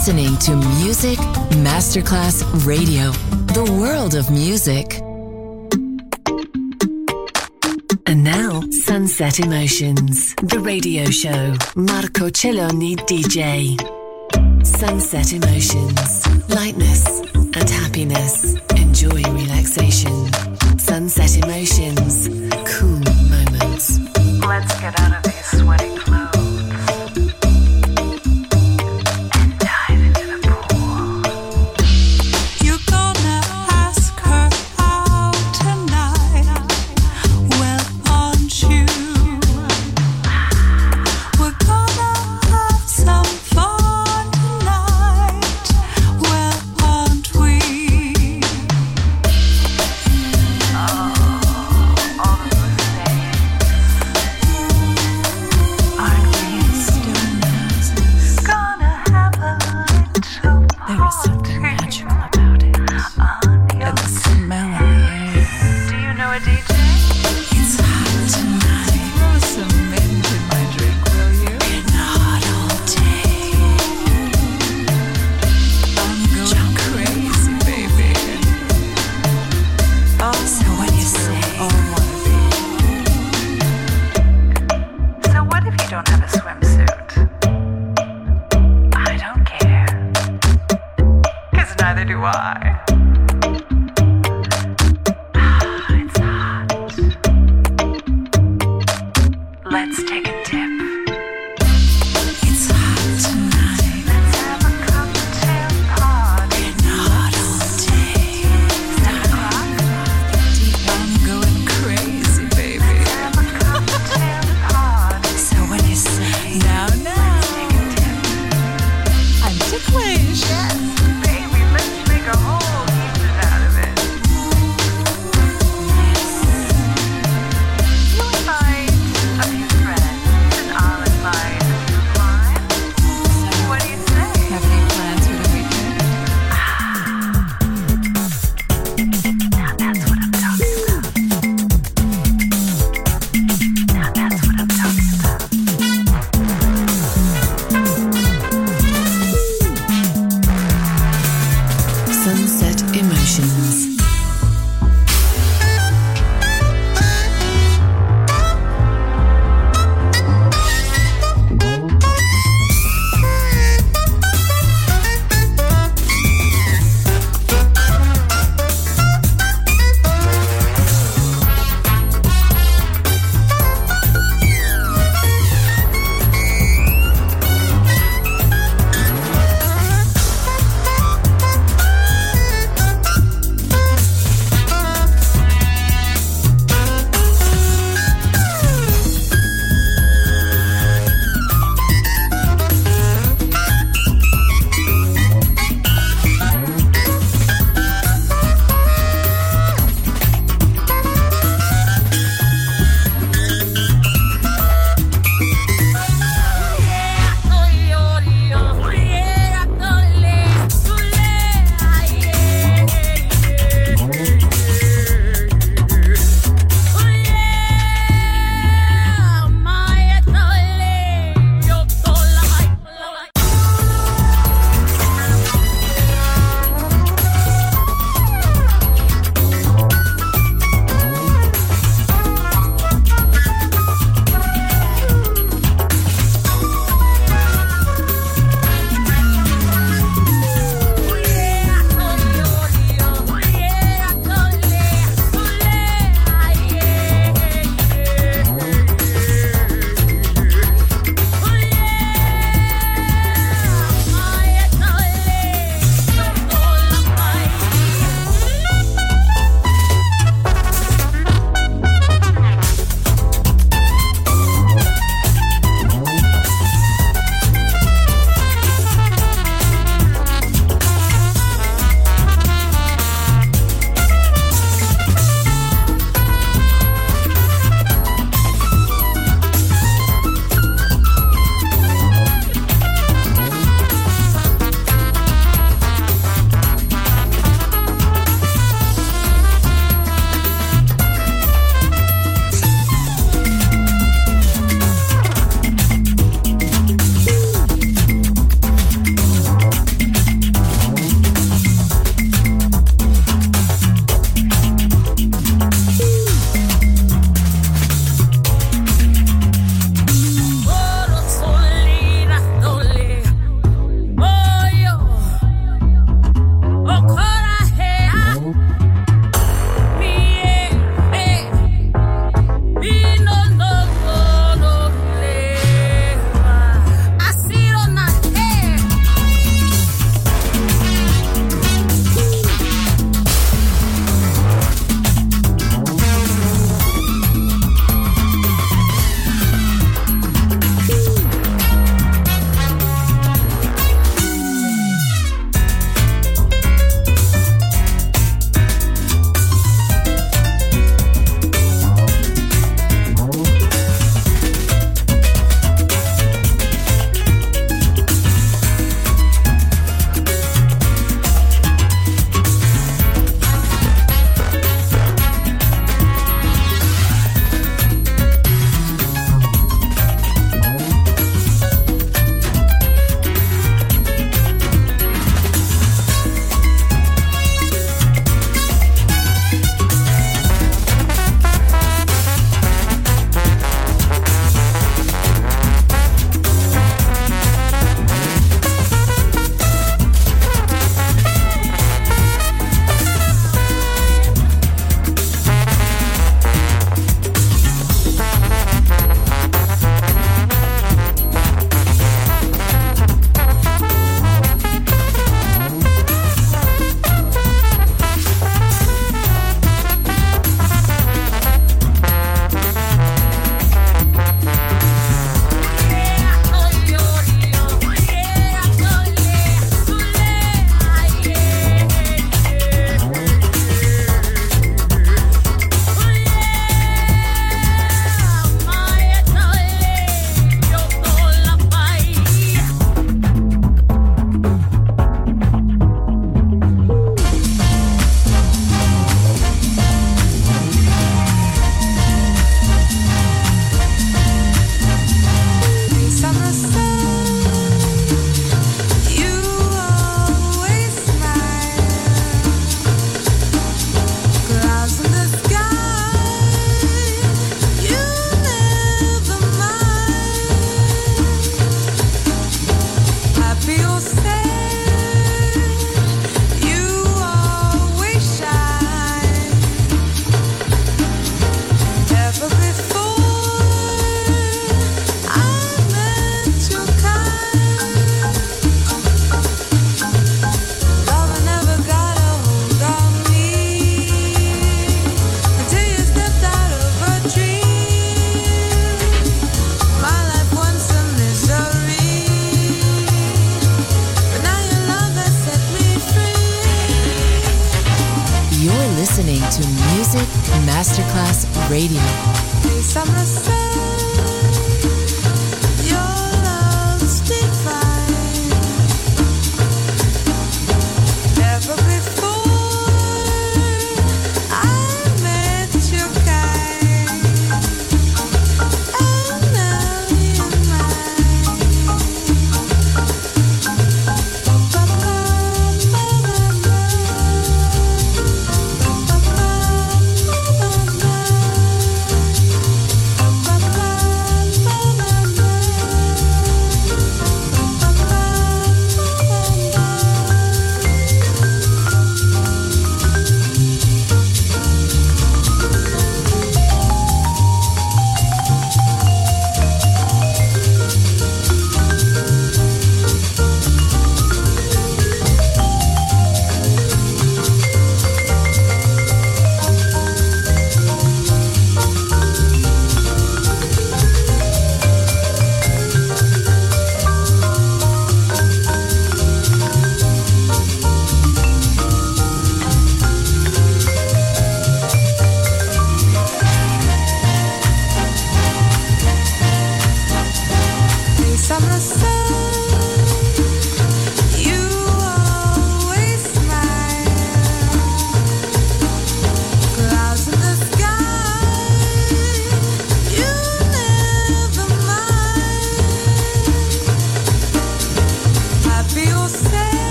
listening to Music Masterclass Radio, the world of music. And now, Sunset Emotions, the radio show. Marco Celloni, DJ. Sunset Emotions, lightness and happiness. Enjoy relaxation. Sunset Emotions, cool moments. Let's get out of these sweaty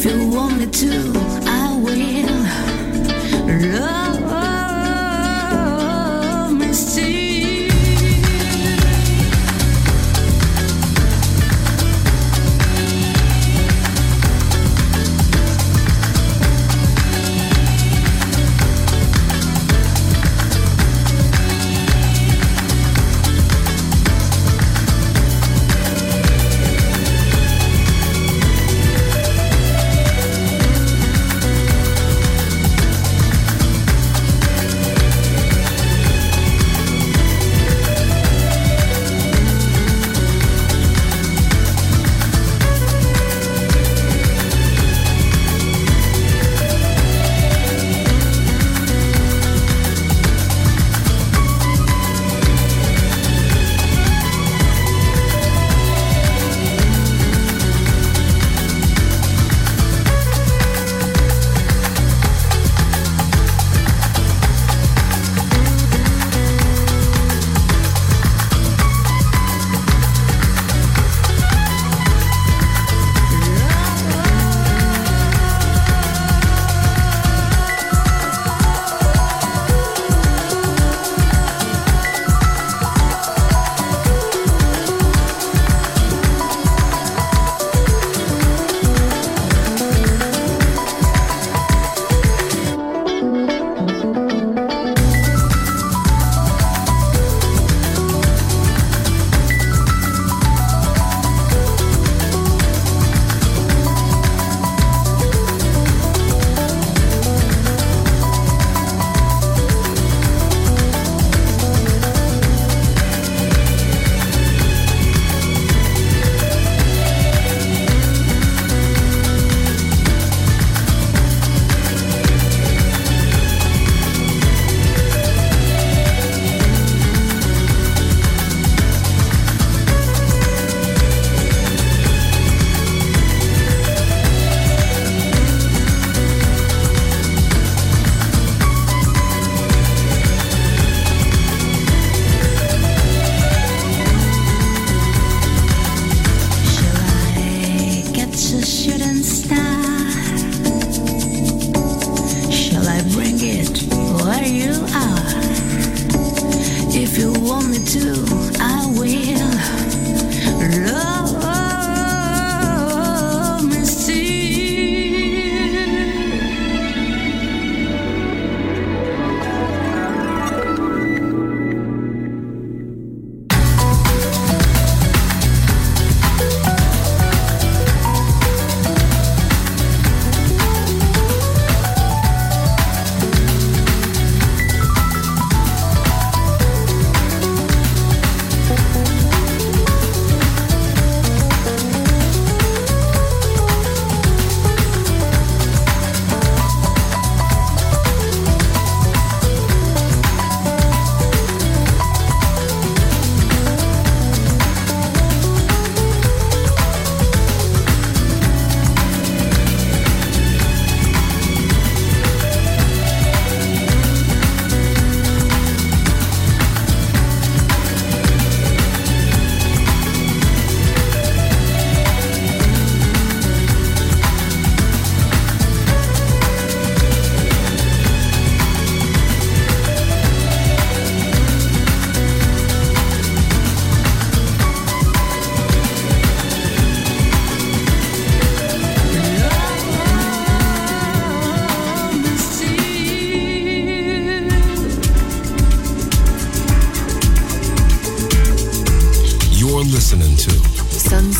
If you want me to, I will. Love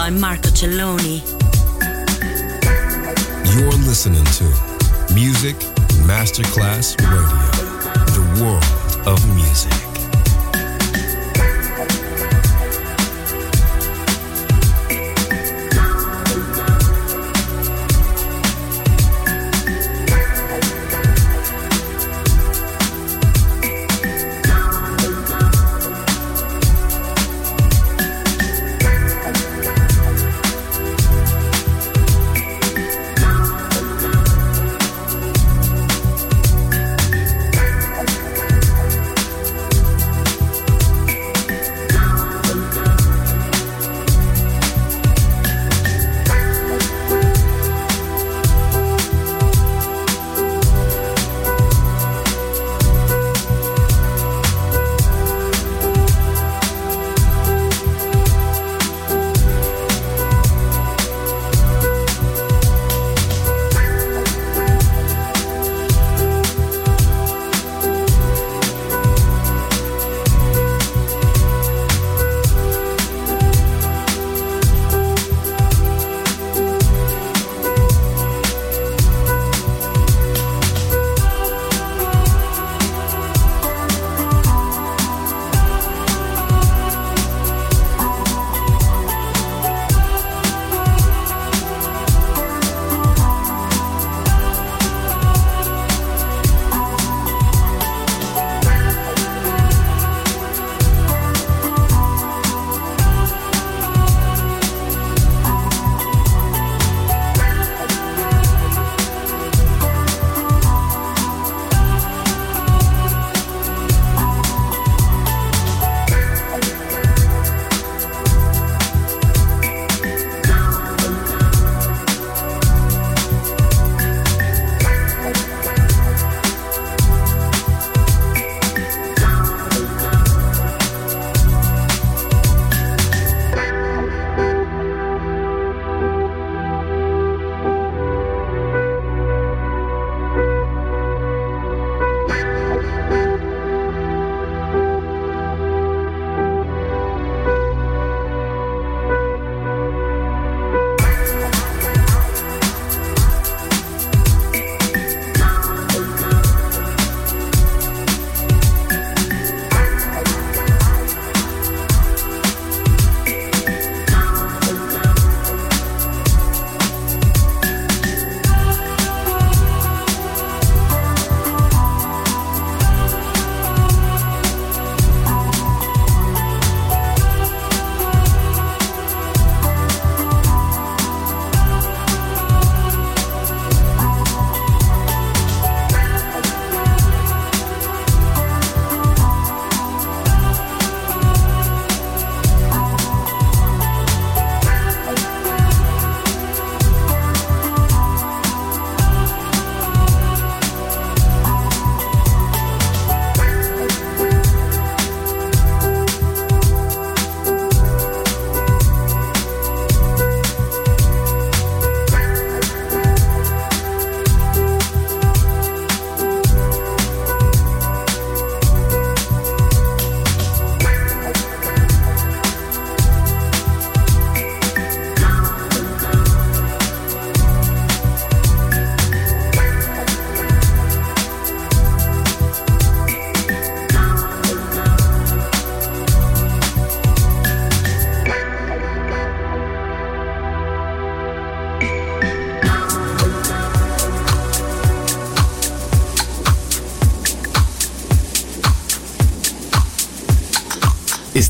By Marco Celloni. You're listening to Music Masterclass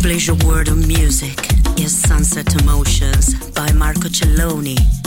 Pleasure world of music is Sunset Emotions by Marco Celloni.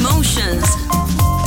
Emotions.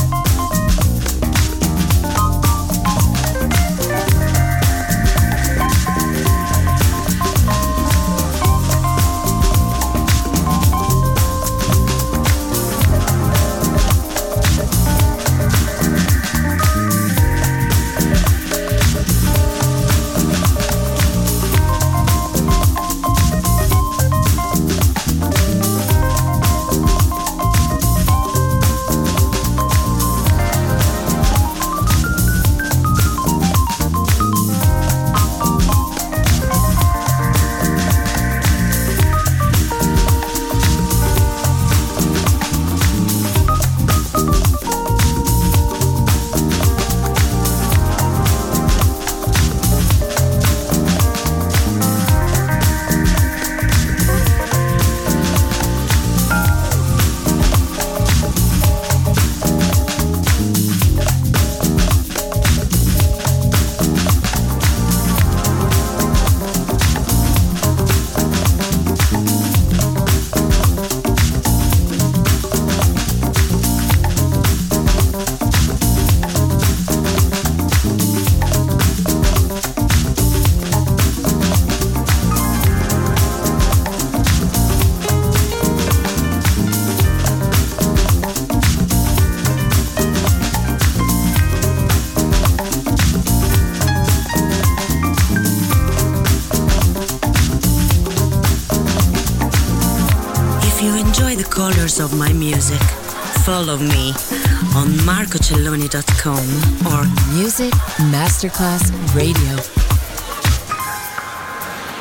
On marcocelloni.com or Music Masterclass Radio.